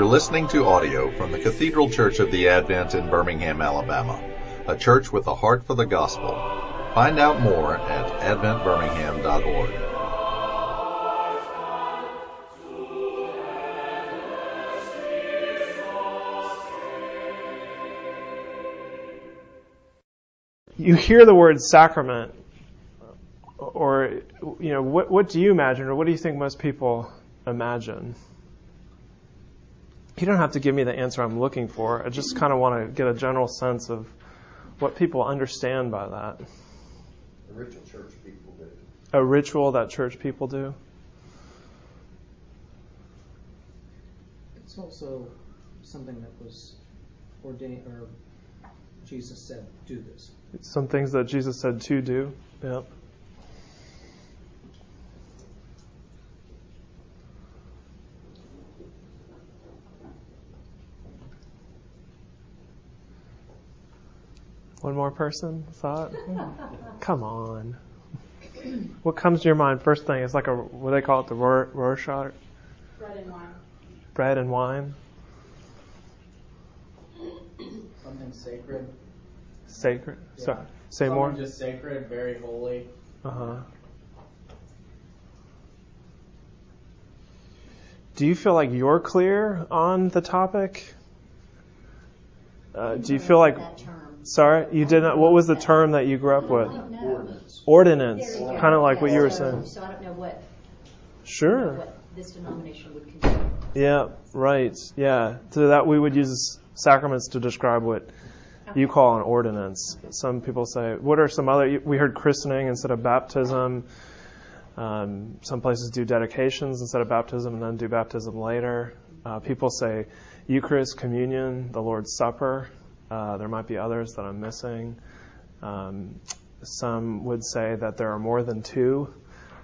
You're listening to audio from the Cathedral Church of the Advent in Birmingham, Alabama, a church with a heart for the gospel. Find out more at adventbirmingham.org. You hear the word sacrament, or you know, what what do you imagine, or what do you think most people imagine? You don't have to give me the answer I'm looking for. I just kind of want to get a general sense of what people understand by that. A ritual church people do. A ritual that church people do. It's also something that was ordained, or Jesus said, do this. Some things that Jesus said to do. Yep. One more person thought? Come on. What comes to your mind first thing? It's like a, what do they call it, the Rorschach? Bread and wine. Bread and wine? Something sacred. Sacred? Yeah. Sorry. Say Something more? just sacred, very holy. Uh huh. Do you feel like you're clear on the topic? Uh, do you feel like that term? Sorry you did not? What was the term that you grew up with? Ordinance. Ordinance, There you go. kind of like what you were saying. So I don't know what, Sure. what this denomination would consider. Yeah. Right. Yeah. So that we would use sacraments to describe what you call an ordinance. Some people say, what are some other? We heard christening instead of baptism. Um, some places do dedications instead of baptism and then do baptism later. Uh, people say Eucharist, communion, the Lord's Supper. Uh, there might be others that I'm missing. Um, some would say that there are more than two.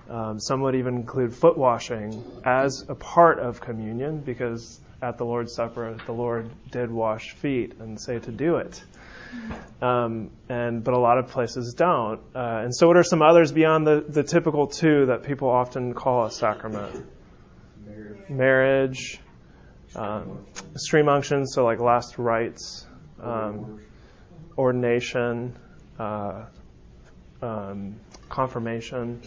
Um, some would even include foot washing as a part of communion because at the Lord's Supper the Lord did wash feet and say to do it. Um, and but a lot of places don't. Uh, and so, what are some others beyond the, the typical two that people often call a sacrament? Marriage. Marriage, um, extreme unction, so like last rites, um, ordination, uh, um, confirmation.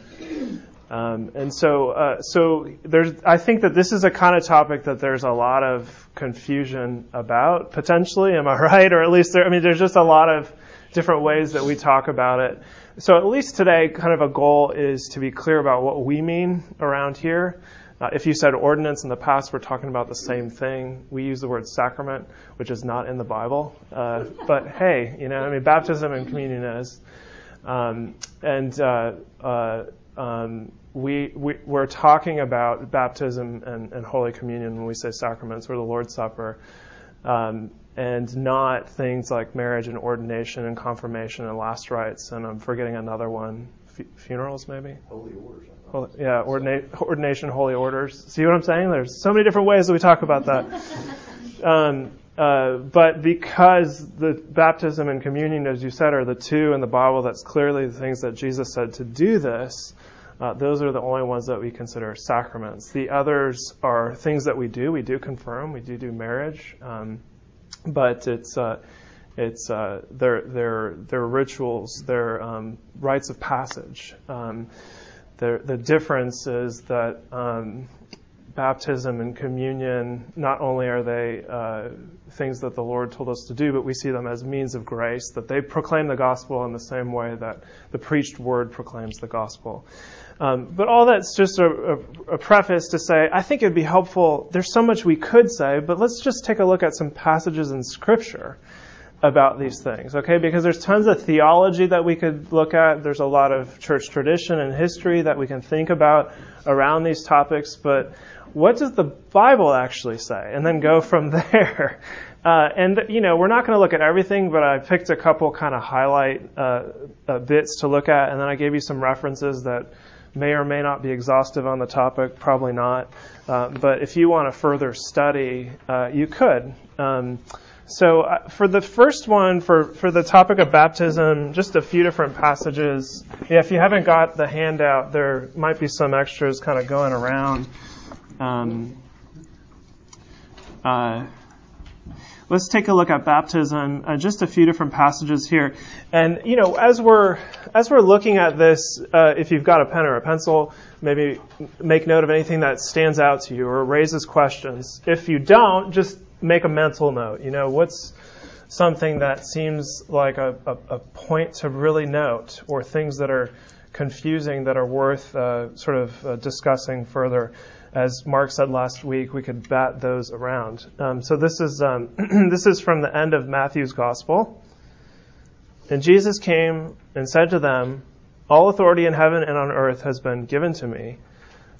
Um, and so, uh, so there's. I think that this is a kind of topic that there's a lot of confusion about potentially. Am I right? Or at least there. I mean, there's just a lot of different ways that we talk about it. So at least today, kind of a goal is to be clear about what we mean around here. Uh, if you said ordinance in the past, we're talking about the same thing. We use the word sacrament, which is not in the Bible. Uh, but hey, you know, I mean, baptism and communion is. Um, and uh, uh, um, we, we, we're talking about baptism and, and Holy Communion when we say sacraments or the Lord's Supper, um, and not things like marriage and ordination and confirmation and last rites. And I'm forgetting another one, Fu- funerals maybe. Holy orders. Holy, yeah, ordina- ordination, holy orders. See what I'm saying? There's so many different ways that we talk about that. Um, uh, but because the baptism and communion, as you said, are the two in the Bible that's clearly the things that Jesus said to do this, uh, those are the only ones that we consider sacraments. The others are things that we do. We do confirm. We do do marriage, um, but it's uh, it's uh, they're they're they're rituals. They're um, rites of passage. Um, the the difference is that um, baptism and communion not only are they uh, things that the Lord told us to do, but we see them as means of grace. That they proclaim the gospel in the same way that the preached word proclaims the gospel. Um, but all that's just a, a, a preface to say, I think it'd be helpful. There's so much we could say, but let's just take a look at some passages in Scripture about these things, okay? Because there's tons of theology that we could look at. There's a lot of church tradition and history that we can think about around these topics, but what does the Bible actually say? And then go from there. Uh, and, you know, we're not going to look at everything, but I picked a couple kind of highlight uh, uh, bits to look at, and then I gave you some references that may or may not be exhaustive on the topic, probably not. Uh, but if you want to further study, uh, you could. Um, so uh, for the first one, for, for the topic of baptism, just a few different passages. Yeah, if you haven't got the handout, there might be some extras kind of going around. Um, Uh, let's take a look at baptism. Uh, just a few different passages here, and you know, as we're as we're looking at this, uh, if you've got a pen or a pencil, maybe make note of anything that stands out to you or raises questions. If you don't, just make a mental note. You know, what's something that seems like a, a, a point to really note, or things that are confusing that are worth uh, sort of uh, discussing further as Mark said last week, we could bat those around. Um, so this is um, this is from the end of Matthew's gospel. And Jesus came and said to them, "All authority in heaven and on earth has been given to me.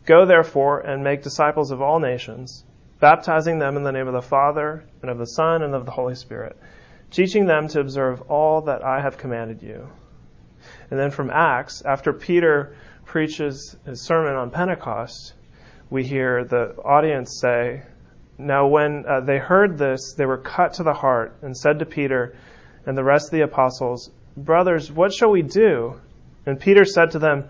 Go therefore and make disciples of all nations, baptizing them in the name of the Father and of the Son and of the Holy Spirit, teaching them to observe all that I have commanded you." And then from Acts, after Peter preaches his sermon on Pentecost, we hear the audience say, Now, when uh, they heard this, they were cut to the heart and said to Peter and the rest of the apostles, Brothers, what shall we do? And Peter said to them,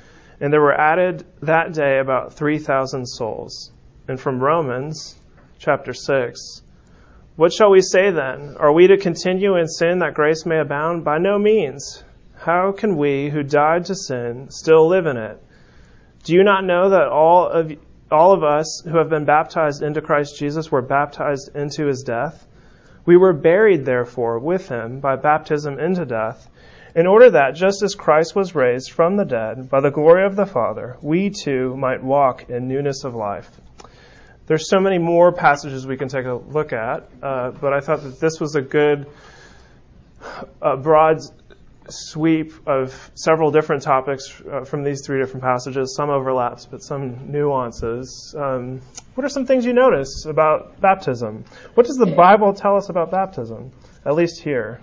and there were added that day about 3,000 souls. And from Romans chapter 6, what shall we say then? Are we to continue in sin that grace may abound? By no means. How can we who died to sin still live in it? Do you not know that all of all of us who have been baptized into Christ Jesus were baptized into his death. We were buried, therefore, with him by baptism into death, in order that, just as Christ was raised from the dead by the glory of the Father, we too might walk in newness of life. There's so many more passages we can take a look at, uh, but I thought that this was a good, uh, broad sweep of several different topics uh, from these three different passages, some overlaps, but some nuances. Um, what are some things you notice about baptism? What does the Bible tell us about baptism, at least here?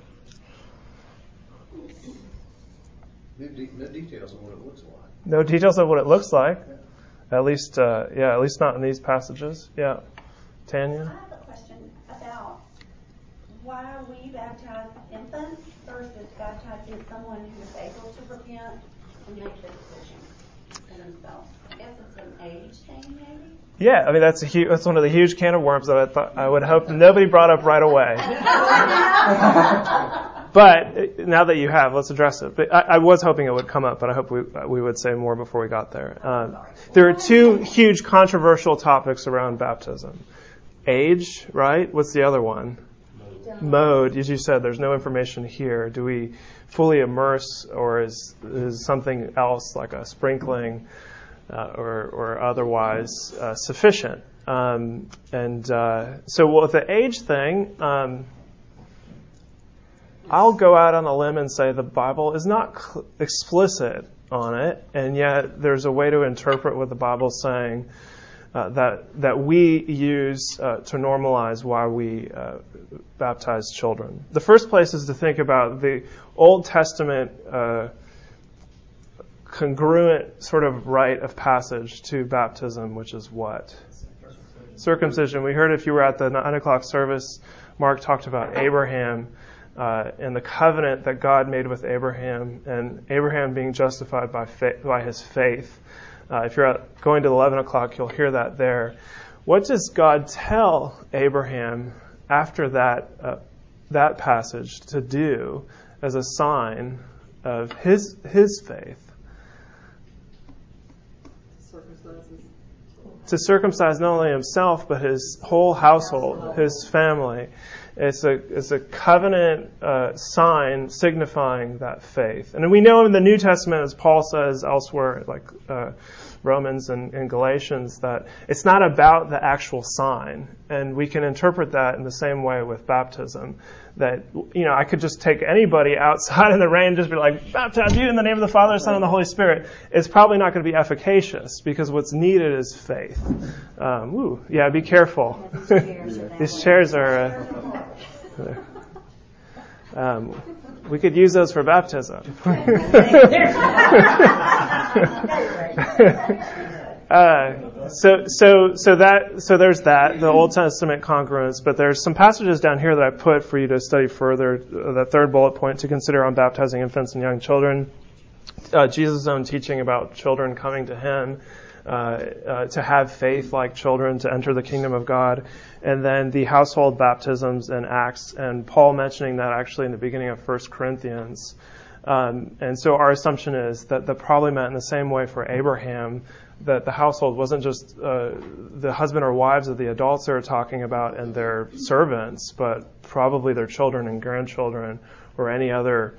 No, de- no details on what it looks like. No details of what it looks like. At least, uh, yeah, at least not in these passages. Yeah, Tanya. I have a question about why we baptize infants versus baptizing someone who is able to repent and make the decision for themselves. I guess it's an age thing, maybe. Yeah, I mean that's a huge, that's one of the huge can of worms that I thought I would hope nobody brought up right away. but now that you have, let's address it. But I, I, was hoping it would come up, but I hope we we would say more before we got there. Um, there are two huge controversial topics around baptism: age, right? What's the other one? mode, as you said, there's no information here. Do we fully immerse, or is, is something else like a sprinkling uh, or, or otherwise uh, sufficient? Um, and uh, so, with the age thing, um, I'll go out on a limb and say the Bible is not cl- explicit on it, and yet there's a way to interpret what the Bible's saying uh, that that we use uh, to normalize why we uh, baptize children. The first place is to think about the Old Testament uh, congruent sort of rite of passage to baptism, which is what circumcision. We heard if you were at the nine o'clock service, Mark talked about Abraham. Uh, and the covenant that God made with Abraham, and Abraham being justified by, fa- by his faith. Uh, if you're going to 11 o'clock, you'll hear that there. What does God tell Abraham after that, uh, that passage to do as a sign of his, his faith? To circumcise not only himself, but his whole household, his family. It's a, it's a covenant uh, sign signifying that faith. And we know in the New Testament, as Paul says elsewhere, like uh, Romans and, and, Galatians, that it's not about the actual sign. And we can interpret that in the same way with baptism. That, you know, I could just take anybody outside in the rain and just be like, baptize you in the name of the Father, Son, and the Holy Spirit. It's probably not going to be efficacious because what's needed is faith. Um, woo, yeah, be careful. Yeah, these chairs these chairs are. Uh, Um, we could use those for baptism. uh, so, so, so that, so there's that, the Old Testament congruence, but there's some passages down here that I put for you to study further. Uh, the third bullet point to consider on baptizing infants and young children. Uh, Jesus' own teaching about children coming to Him. Uh, uh, to have faith like children to enter the kingdom of God, and then the household baptisms in Acts, and Paul mentioning that actually in the beginning of 1 Corinthians. Um, and so our assumption is that that probably meant in the same way for Abraham that the household wasn't just uh, the husband or wives of the adults they are talking about and their servants, but probably their children and grandchildren or any other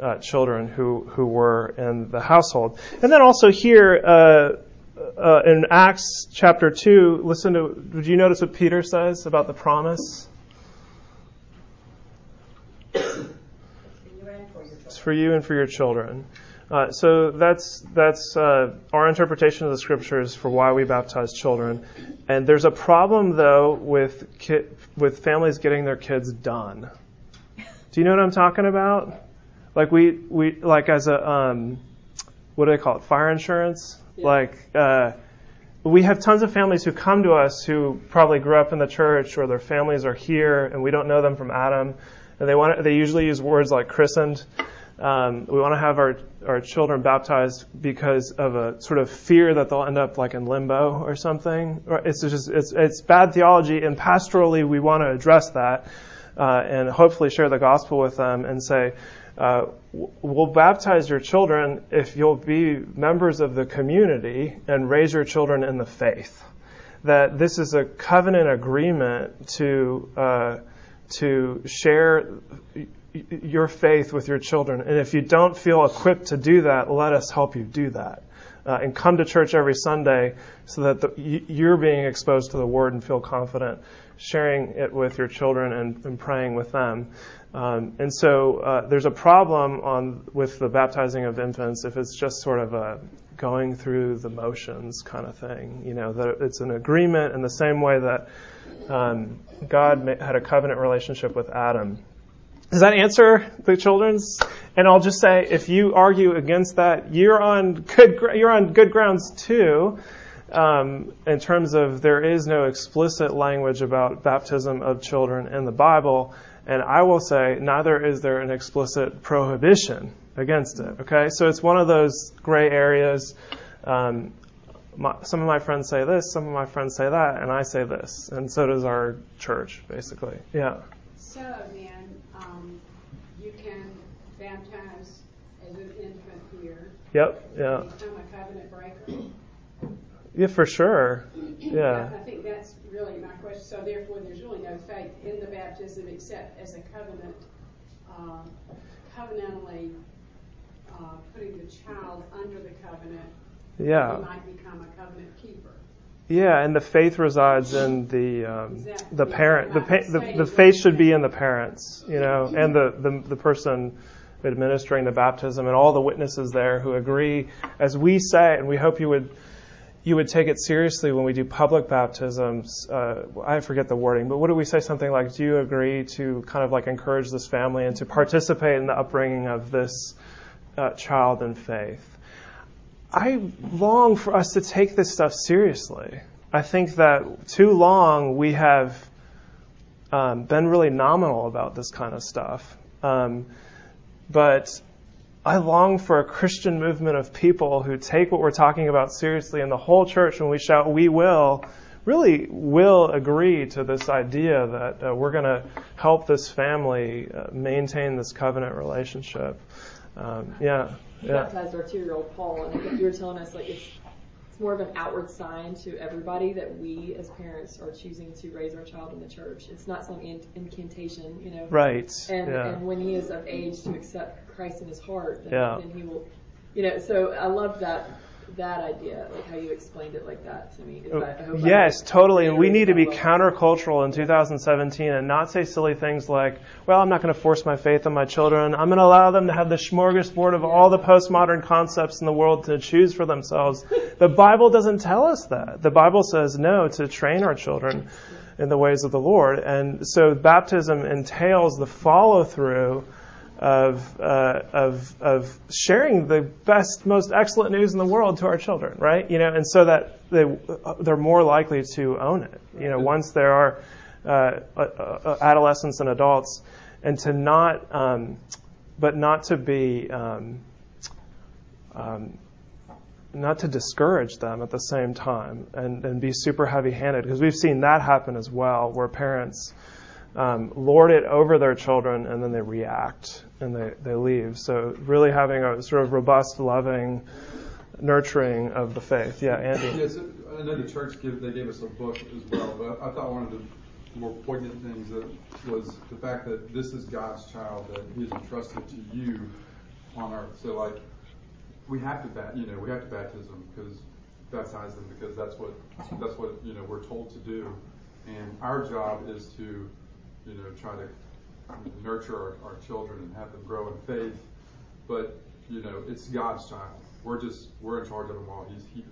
uh, children who who were in the household. And then also here uh, uh, in Acts chapter 2, listen to, did you notice what Peter says about the promise? It's for you and for your children. Uh, so that's that's uh, our interpretation of the scriptures for why we baptize children. And there's a problem though with ki- with families getting their kids done. Do you know what I'm talking about? Like we we like as a um, what do they call it? Fire insurance. Like, uh, we have tons of families who come to us who probably grew up in the church or their families are here and we don't know them from Adam. And they want they usually use words like christened. Um, we want to have our, our children baptized because of a sort of fear that they'll end up like in limbo or something. It's just it's it's bad theology, and pastorally we want to address that uh, and hopefully share the gospel with them and say, uh, we'll baptize your children if you'll be members of the community and raise your children in the faith. That this is a covenant agreement to uh, to share your faith with your children, and if you don't feel equipped to do that, let us help you do that. Uh, and come to church every Sunday so that the, you're being exposed to the Word and feel confident sharing it with your children and, and praying with them. Um, and so uh, there's a problem on with the baptizing of infants if it's just sort of a going through the motions kind of thing. You know, that it's an agreement in the same way that um, God had a covenant relationship with Adam. Does that answer the children's? And I'll just say, if you argue against that, you're on good you're on good grounds too. Um, in terms of there is no explicit language about baptism of children in the Bible. And I will say, neither is there an explicit prohibition against it. Okay, so it's one of those gray areas. Um, my, some of my friends say this, some of my friends say that, and I say this, and so does our church, basically. Yeah. So then, um, you can baptize as an infant here. Yep. Yeah. Become a covenant breaker. Yeah, for sure. Yeah. I think that's really my question. So therefore, there's really no faith in the baptism except as a covenant, uh, covenantally uh, putting the child under the covenant. Yeah. He might become a covenant keeper. Yeah, and the faith resides in the um, the parent. The, pa- the the faith should be in the parents, you know, and the, the the person administering the baptism and all the witnesses there who agree, as we say, and we hope you would you would take it seriously when we do public baptisms. Uh, I forget the wording, but what do we say? Something like, "Do you agree to kind of like encourage this family and to participate in the upbringing of this uh, child in faith?" I long for us to take this stuff seriously. I think that too long we have um, been really nominal about this kind of stuff. Um, but I long for a Christian movement of people who take what we're talking about seriously, and the whole church, when we shout, we will, really will agree to this idea that uh, we're going to help this family uh, maintain this covenant relationship. Um, yeah. Yeah. baptized Paul, and I think you were telling us like it's more of an outward sign to everybody that we as parents are choosing to raise our child in the church. It's not some in- incantation, you know. Right. And yeah. and when he is of age to accept Christ in his heart, then, Yeah. then he will, you know. So I love that that idea, like how you explained it like that to me. Oh, that, I Yes, totally. And we need to be Well, countercultural in 2017 and not say silly things like, well, I'm not going to force my faith on my children. I'm going to allow them to have the smorgasbord of all the postmodern concepts in the world to choose for themselves. the Bible doesn't tell us that. The Bible says no to train our children in the ways of the Lord. And so baptism entails the follow through of, uh, of, of sharing the best, most excellent news in the world to our children, right? You know, and so that they, they're more likely to own it, you know, once they are uh, uh, uh, adolescents and adults, and to not, um, but not to be, um, um, not to discourage them at the same time and, and be super heavy handed, because we've seen that happen as well, where parents, um, lord it over their children and then they react and they, they leave. So really having a sort of robust, loving, nurturing of the faith. Yeah, Andy. Yes, I know the church give, they gave us a book as well, but I thought one of the more poignant things that was the fact that this is God's child that He has entrusted to you on earth. So like, we have to bat, you know, we have to baptism because baptize them because that's what that's what you know we're told to do, and our job is to, you know, try to nurture our, our children and have them grow in faith. But you know, it's God's child. We're just we're in charge of them while He's here.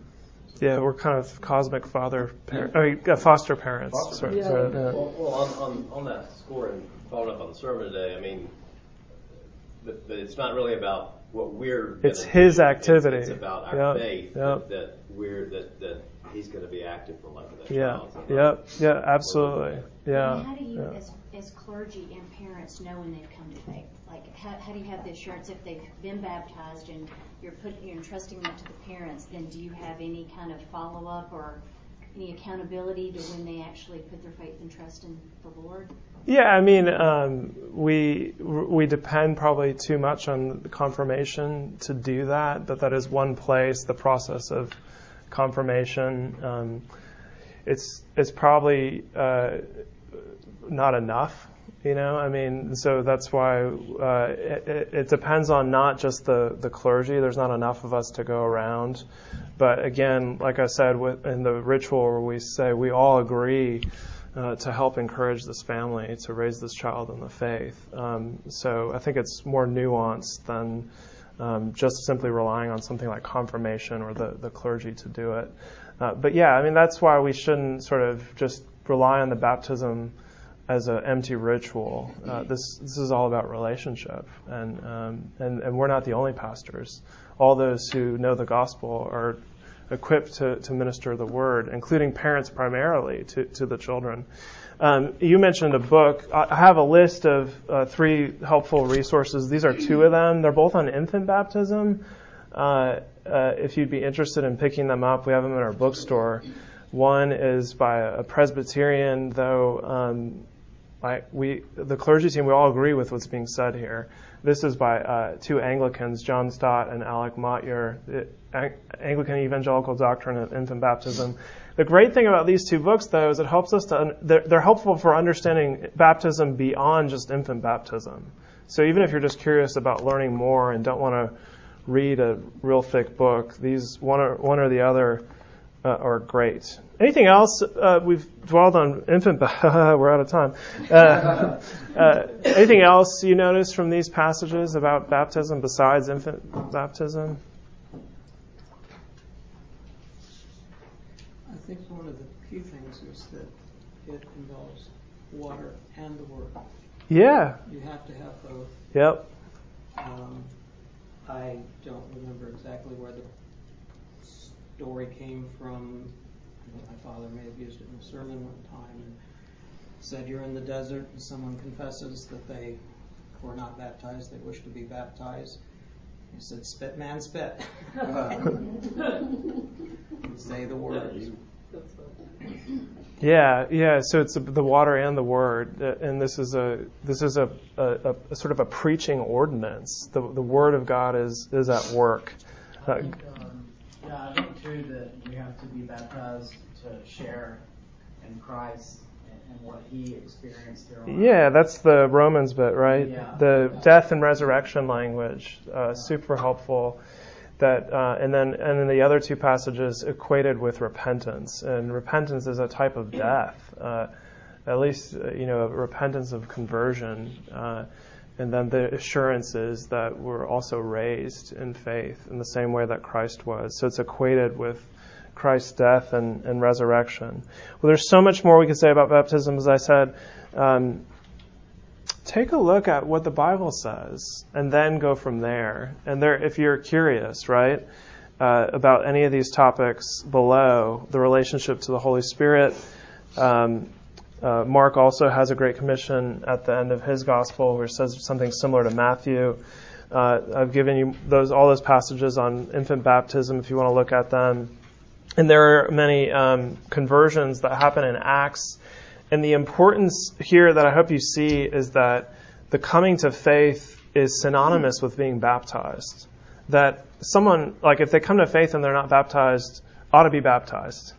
Yeah, we're kind of cosmic father, par- I mean, uh, foster parents. Foster Sorry, Yeah. sorry, yeah. Well, well on, on, on that score and following up on the sermon today, I mean, but, but it's not really about what we're. It's his do. activity. It's, it's about our Yep, faith yep. that, that we're that, that he's going to be active for the life of that Yeah, child. So yep, yeah, absolutely. Yeah. And how do you, yeah. as, as clergy and parents, know when they've come to faith? Like, how, how do you have the assurance if they've been baptized and you're putting, you're entrusting them to the parents, then do you have any kind of follow-up or any accountability to when they actually put their faith and trust in the Lord? Yeah, I mean, um, we we depend probably too much on confirmation to do that. but that is one place. The process of confirmation, um, it's it's probably uh, not enough. You know, I mean, so that's why uh, it, it depends on not just the the clergy. There's not enough of us to go around. But again, like I said, with, in the ritual where we say we all agree uh, to help encourage this family to raise this child in the faith. Um, so I think it's more nuanced than um, just simply relying on something like confirmation or the, the clergy to do it. Uh, but yeah, I mean, that's why we shouldn't sort of just rely on the baptism as an empty ritual. Uh, this this is all about relationship, and um, and and we're not the only pastors. All those who know the gospel are equipped to, to minister the word, including parents primarily to, to the children. Um, you mentioned a book. I have a list of uh, three helpful resources. These are two of them. They're both on infant baptism. Uh, uh, if you'd be interested in picking them up, we have them in our bookstore. One is by a Presbyterian, though um, I, we, the clergy team, we all agree with what's being said here. This is by uh, two Anglicans, John Stott and Alec Motyer, Anglican Evangelical Doctrine of Infant Baptism. The great thing about these two books, though, is it helps us to, they're, they're helpful for understanding baptism beyond just infant baptism. So even if you're just curious about learning more and don't want to read a real thick book, these one or, one or the other uh, are great. Anything else? Uh, we've dwelled on infant. We're out of time. Uh, uh, anything else you notice from these passages about baptism besides infant baptism? Think one of the key things is that it involves water and the word. Yeah. You have to have both. Yep. Um, I don't remember exactly where the story came from. My father may have used it in a sermon one time and said you're in the desert and someone confesses that they were not baptized, they wish to be baptized. He said, "Spit, man, spit." Say the words. Yeah, yeah. So it's the water and the word, uh, and this is a this is a, a, a sort of a preaching ordinance. The the word of God is is at work. I Uh, think, um, yeah, I think too that we have to be baptized to share in Christ and, and what He experienced here on earth. Yeah, that's the Romans bit, right? Yeah. The death and resurrection language, uh, super helpful. That, uh, and then and then the other two passages equated with repentance, and repentance is a type of death, uh, at least uh, you know repentance of conversion, uh, and then the assurances that we're also raised in faith in the same way that Christ was. So it's equated with Christ's death and, and resurrection. Well, there's so much more we could say about baptism, as I said. Um, take a look at what the Bible says and then go from there. And there, if you're curious, right, uh, about any of these topics below, the relationship to the Holy Spirit, um, uh, Mark also has a great commission at the end of his gospel where says something similar to Matthew. Uh, I've given you those all those passages on infant baptism if you want to look at them. And there are many um, conversions that happen in Acts and the importance here that I hope you see is that the coming to faith is synonymous with being baptized. That someone, like if they come to faith and they're not baptized, ought to be baptized.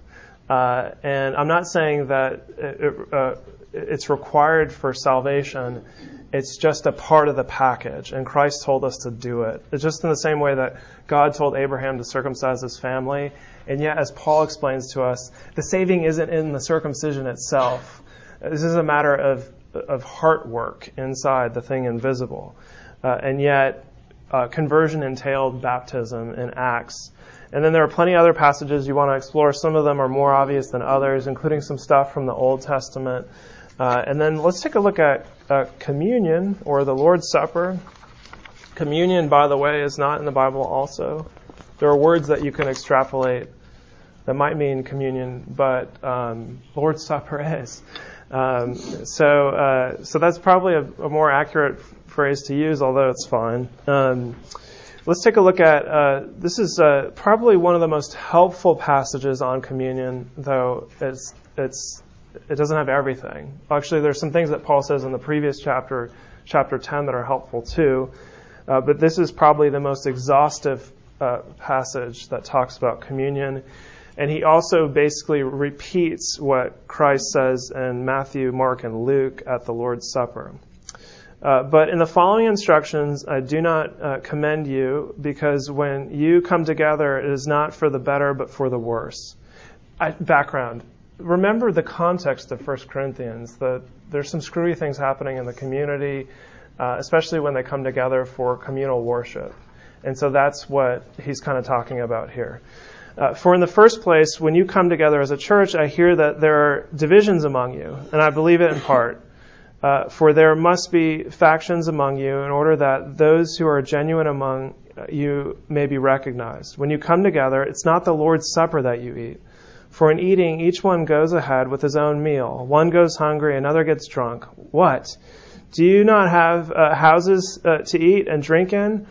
Uh, and I'm not saying that it, uh, it's required for salvation. It's just a part of the package, and Christ told us to do it. It's just in the same way that God told Abraham to circumcise his family, and yet, as Paul explains to us, the saving isn't in the circumcision itself. This is a matter of, of heart work inside the thing invisible. Uh, and yet, uh, conversion entailed baptism in Acts. And then there are plenty of other passages you want to explore. Some of them are more obvious than others, including some stuff from the Old Testament. Uh, and then let's take a look at uh, communion or the Lord's Supper. Communion, by the way, is not in the Bible also. There are words that you can extrapolate that might mean communion, but um, Lord's Supper is. Um, so, uh, so that's probably a, a, more accurate phrase to use, although it's fine. Um, let's take a look at uh, this is uh, probably one of the most helpful passages on communion, though it's it's it doesn't have everything. Actually, there's some things that Paul says in the previous chapter, chapter 10, that are helpful too. Uh, but this is probably the most exhaustive uh, passage that talks about communion. And he also basically repeats what Christ says in Matthew, Mark, and Luke at the Lord's Supper. Uh, but in the following instructions, I do not uh, commend you because when you come together, it is not for the better, but for the worse. I, background. Remember the context of 1 Corinthians. That there's some screwy things happening in the community, uh, especially when they come together for communal worship. And so that's what he's kind of talking about here. Uh, for in the first place, when you come together as a church, I hear that there are divisions among you, and I believe it in part. Uh, for there must be factions among you in order that those who are genuine among you may be recognized. When you come together, it's not the Lord's Supper that you eat. For in eating, each one goes ahead with his own meal. One goes hungry, another gets drunk. What? Do you not have uh, houses uh, to eat and drink in?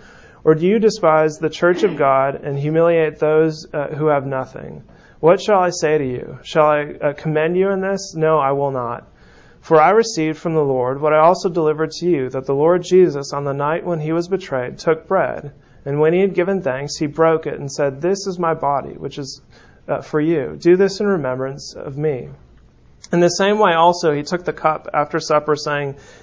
Or do you despise the church of God and humiliate those uh, who have nothing? What shall I say to you? Shall I uh, commend you in this? No, I will not. For I received from the Lord what I also delivered to you, that the Lord Jesus, on the night when he was betrayed, took bread, and when he had given thanks, he broke it and said, This is my body, which is uh, for you. Do this in remembrance of me. In the same way, also, he took the cup after supper, saying,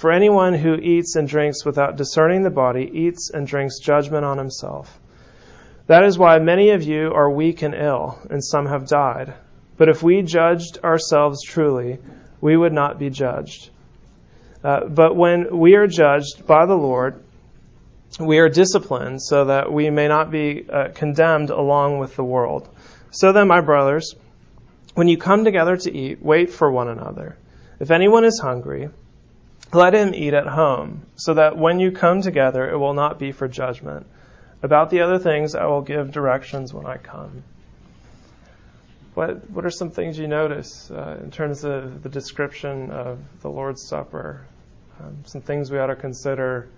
For anyone who eats and drinks without discerning the body eats and drinks judgment on himself. That is why many of you are weak and ill, and some have died. But if we judged ourselves truly, we would not be judged. Uh, but when we are judged by the Lord, we are disciplined so that we may not be uh, condemned along with the world. So then, my brothers, when you come together to eat, wait for one another. If anyone is hungry, let him eat at home, so that when you come together, it will not be for judgment. About the other things, I will give directions when I come. What, what are some things you notice uh, in terms of the description of the Lord's Supper? Um, some things we ought to consider.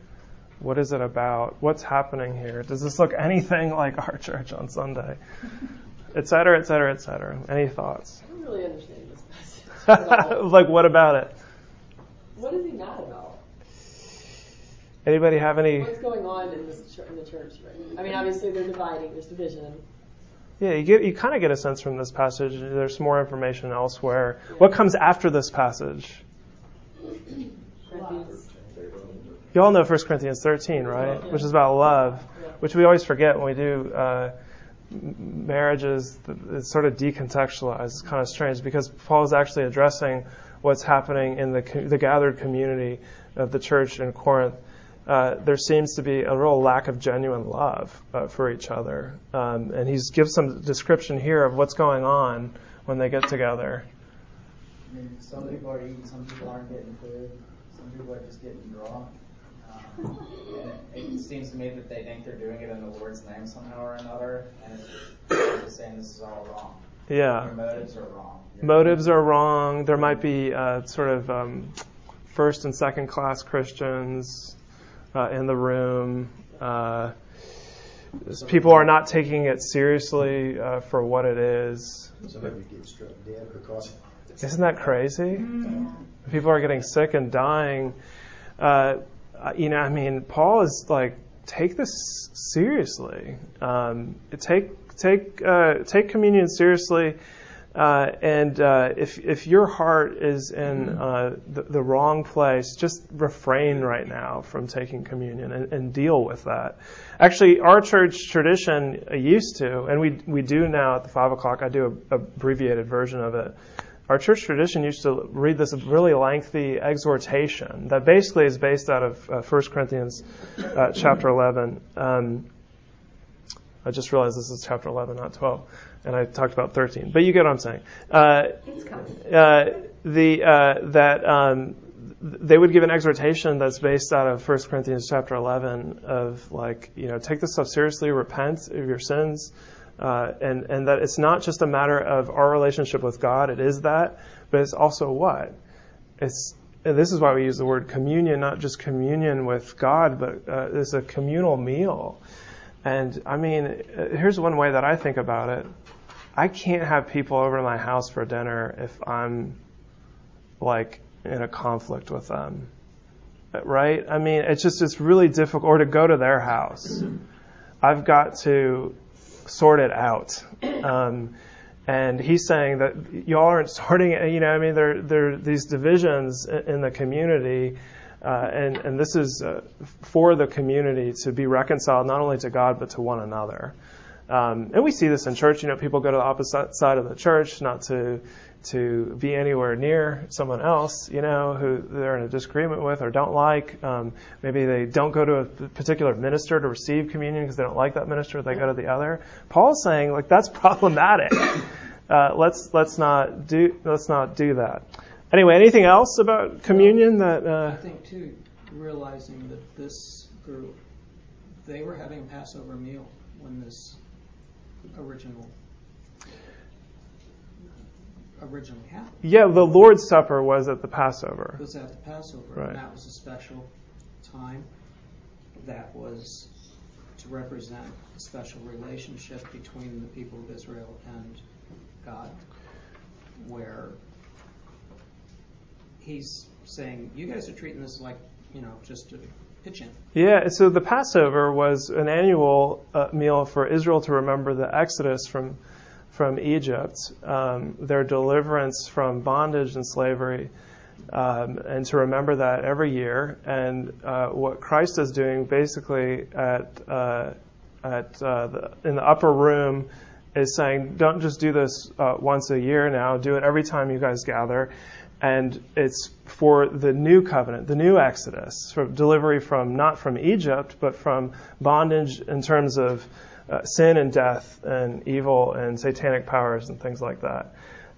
What is it about? What's happening here? Does this look anything like our church on Sunday? et cetera, et cetera, et cetera. Any thoughts? I don't really understand this passage. like, what about it? What is he mad about? Anybody have any? What's going on in, this in the church right now? I mean, obviously they're dividing. There's division. Yeah, you get you kind of get a sense from this passage. There's more information elsewhere. What comes after this passage? You all know 1 Corinthians 13, right? Which is about love, which we always forget when we do uh, marriages. It's sort of decontextualized. It's kind of strange because Paul is actually addressing what's happening in the the gathered community of the church in Corinth. Uh, there seems to be a real lack of genuine love uh, for each other, um, and he gives some description here of what's going on when they get together. I mean, some people are eating, some people aren't getting food, some people are just getting drunk. Um, and it, it seems to me that they think they're doing it in the Lord's name somehow or another, and it's just, saying this is all wrong. Yeah. Your motives are wrong. Your motives are wrong. There might be uh, sort of um, first and second class Christians uh, in the room. Uh, people are not taking it seriously uh, for what it is. Some of struck dead because Isn't that crazy? People are getting sick and dying. Uh, you know, I mean, Paul is like, take this seriously. Um, take take uh, take communion seriously. Uh, and uh, if if your heart is in uh, the, the wrong place, just refrain right now from taking communion and, and deal with that. Actually, our church tradition used to, and we we do now at the five o'clock. I do a abbreviated version of it. Our church tradition used to read this really lengthy exhortation that basically is based out of uh, 1 Corinthians uh, chapter 11. Um, I just realized this is chapter 11, not 12, and I talked about 13. But you get what I'm saying. Uh, uh, the uh, that um, they would give an exhortation that's based out of 1 Corinthians chapter 11 of like you know take this stuff seriously, repent of your sins, uh, and and that it's not just a matter of our relationship with God. It is that, but it's also what it's. This is why we use the word communion, not just communion with God, but uh, it's a communal meal. And I mean, here's one way that I think about it. I can't have people over to my house for dinner if I'm like in a conflict with them. Right? I mean, it's just, it's really difficult, or to go to their house. I've got to sort it out. Um, and he's saying that y'all aren't sorting it, you know, I mean, there, there are these divisions in the community uh, and, and this is uh, for the community to be reconciled not only to God but to one another. Um, and we see this in church. You know, people go to the opposite side of the church not to to be anywhere near someone else, you know, who they're in a disagreement with or don't like. Um, maybe they don't go to a particular minister to receive communion because they don't like that minister. They go to the other. Paul's saying like that's problematic. Uh, let's let's not do let's not do that. Anyway, anything else about communion that? Uh, I think too, realizing that this group, they were having a Passover meal when this original originally happened. Yeah, the Lord's Supper was at the Passover. Was at the Passover, Right. and that was a special time. That was to represent a special relationship between the people of Israel and God, where he's saying, "You guys are treating this like, you know, just a pitch in." Yeah, so the Passover was an annual uh, meal for Israel to remember the Exodus from from Egypt, um, their deliverance from bondage and slavery, um, and to remember that every year. And uh, what Christ is doing, basically at uh, at uh, the, in the upper room, is saying, don't just do this uh, once a year now. Do it every time you guys gather. And it's for the new covenant, the new Exodus, for delivery from not from Egypt, but from bondage in terms of uh, sin and death and evil and satanic powers and things like that.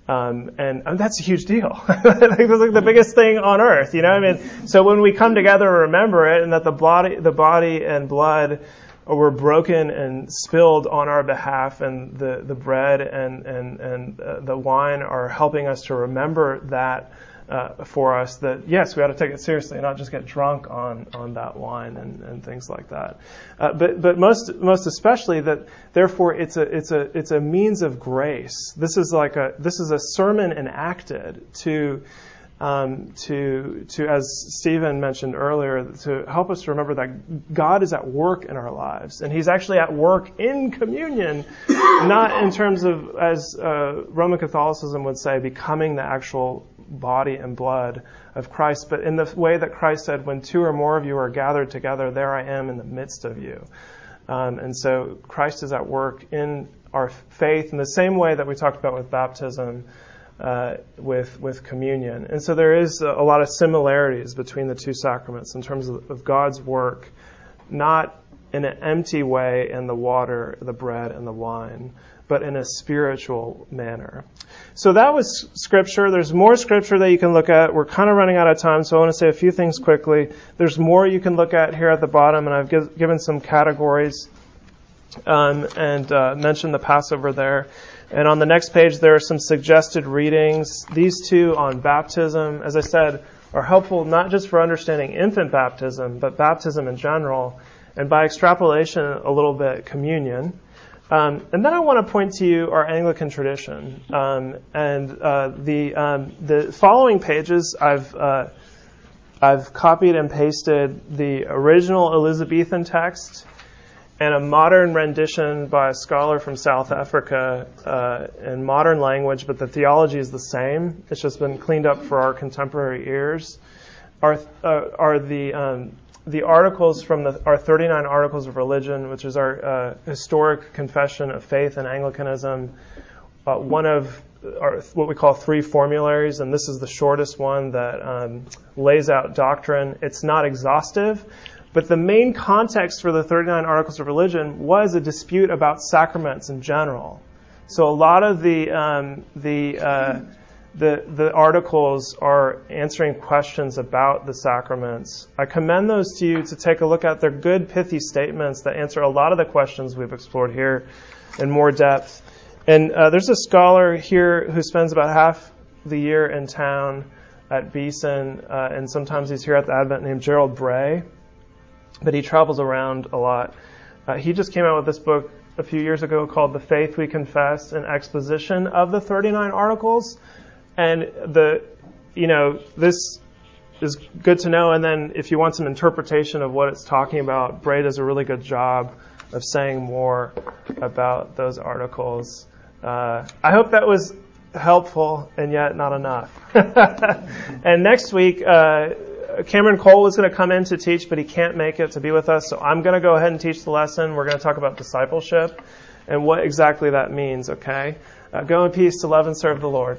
Um, and, and that's a huge deal. I think that's like the biggest thing on earth, you know. I mean, so when we come together and remember it, and that the body, the body and blood were broken and spilled on our behalf, and the, the bread and and and uh, the wine are helping us to remember that uh, for us that yes, we ought to take it seriously and not just get drunk on, on that wine and, and things like that. Uh, but but most most especially that therefore it's a it's a it's a means of grace. This is like a this is a sermon enacted to. Um, to to as Stephen mentioned earlier, to help us to remember that God is at work in our lives, and He's actually at work in communion, not in terms of as uh, Roman Catholicism would say, becoming the actual body and blood of Christ, but in the way that Christ said, when two or more of you are gathered together, there I am in the midst of you. Um, and so Christ is at work in our faith in the same way that we talked about with baptism, uh, with with communion. And so there is a, lot of similarities between the two sacraments in terms of, of God's work, not in an empty way in the water, the bread, and the wine, but in a spiritual manner. So that was scripture. There's more scripture that you can look at. We're kind of running out of time, so I want to say a few things quickly. There's more you can look at here at the bottom, and I've give, given some categories um, and uh, mentioned the Passover there. And on the next page, there are some suggested readings. These two on baptism, as I said, are helpful not just for understanding infant baptism, but baptism in general, and by extrapolation, a little bit communion. Um, and then I want to point to you our Anglican tradition. Um, and uh, the um, the following pages, I've uh, I've copied and pasted the original Elizabethan text and a modern rendition by a scholar from South Africa uh, in modern language, but the theology is the same. It's just been cleaned up for our contemporary ears. Are uh, are the um, the articles from the, our 39 Articles of Religion, which is our uh, historic confession of faith in Anglicanism, uh, one of our, what we call three formularies, and this is the shortest one that um, lays out doctrine. It's not exhaustive, but the main context for the 39 Articles of Religion was a dispute about sacraments in general. So a lot of the um, the uh, the, the articles are answering questions about the sacraments. I commend those to you to take a look at. They're good, pithy statements that answer a lot of the questions we've explored here in more depth. And uh, there's a scholar here who spends about half the year in town at Beeson, uh, and sometimes he's here at the Advent named Gerald Bray, but he travels around a lot. Uh, he just came out with this book a few years ago called The Faith We Confess, an exposition of the 39 articles. And the, you know, this is good to know. And then if you want some interpretation of what it's talking about, Bray does a really good job of saying more about those articles. Uh, I hope that was helpful and yet not enough. and next week, uh, Cameron Cole was going to come in to teach, but he can't make it to be with us. So I'm going to go ahead and teach the lesson. We're going to talk about discipleship and what exactly that means, okay? Uh, go in peace to love and serve the Lord.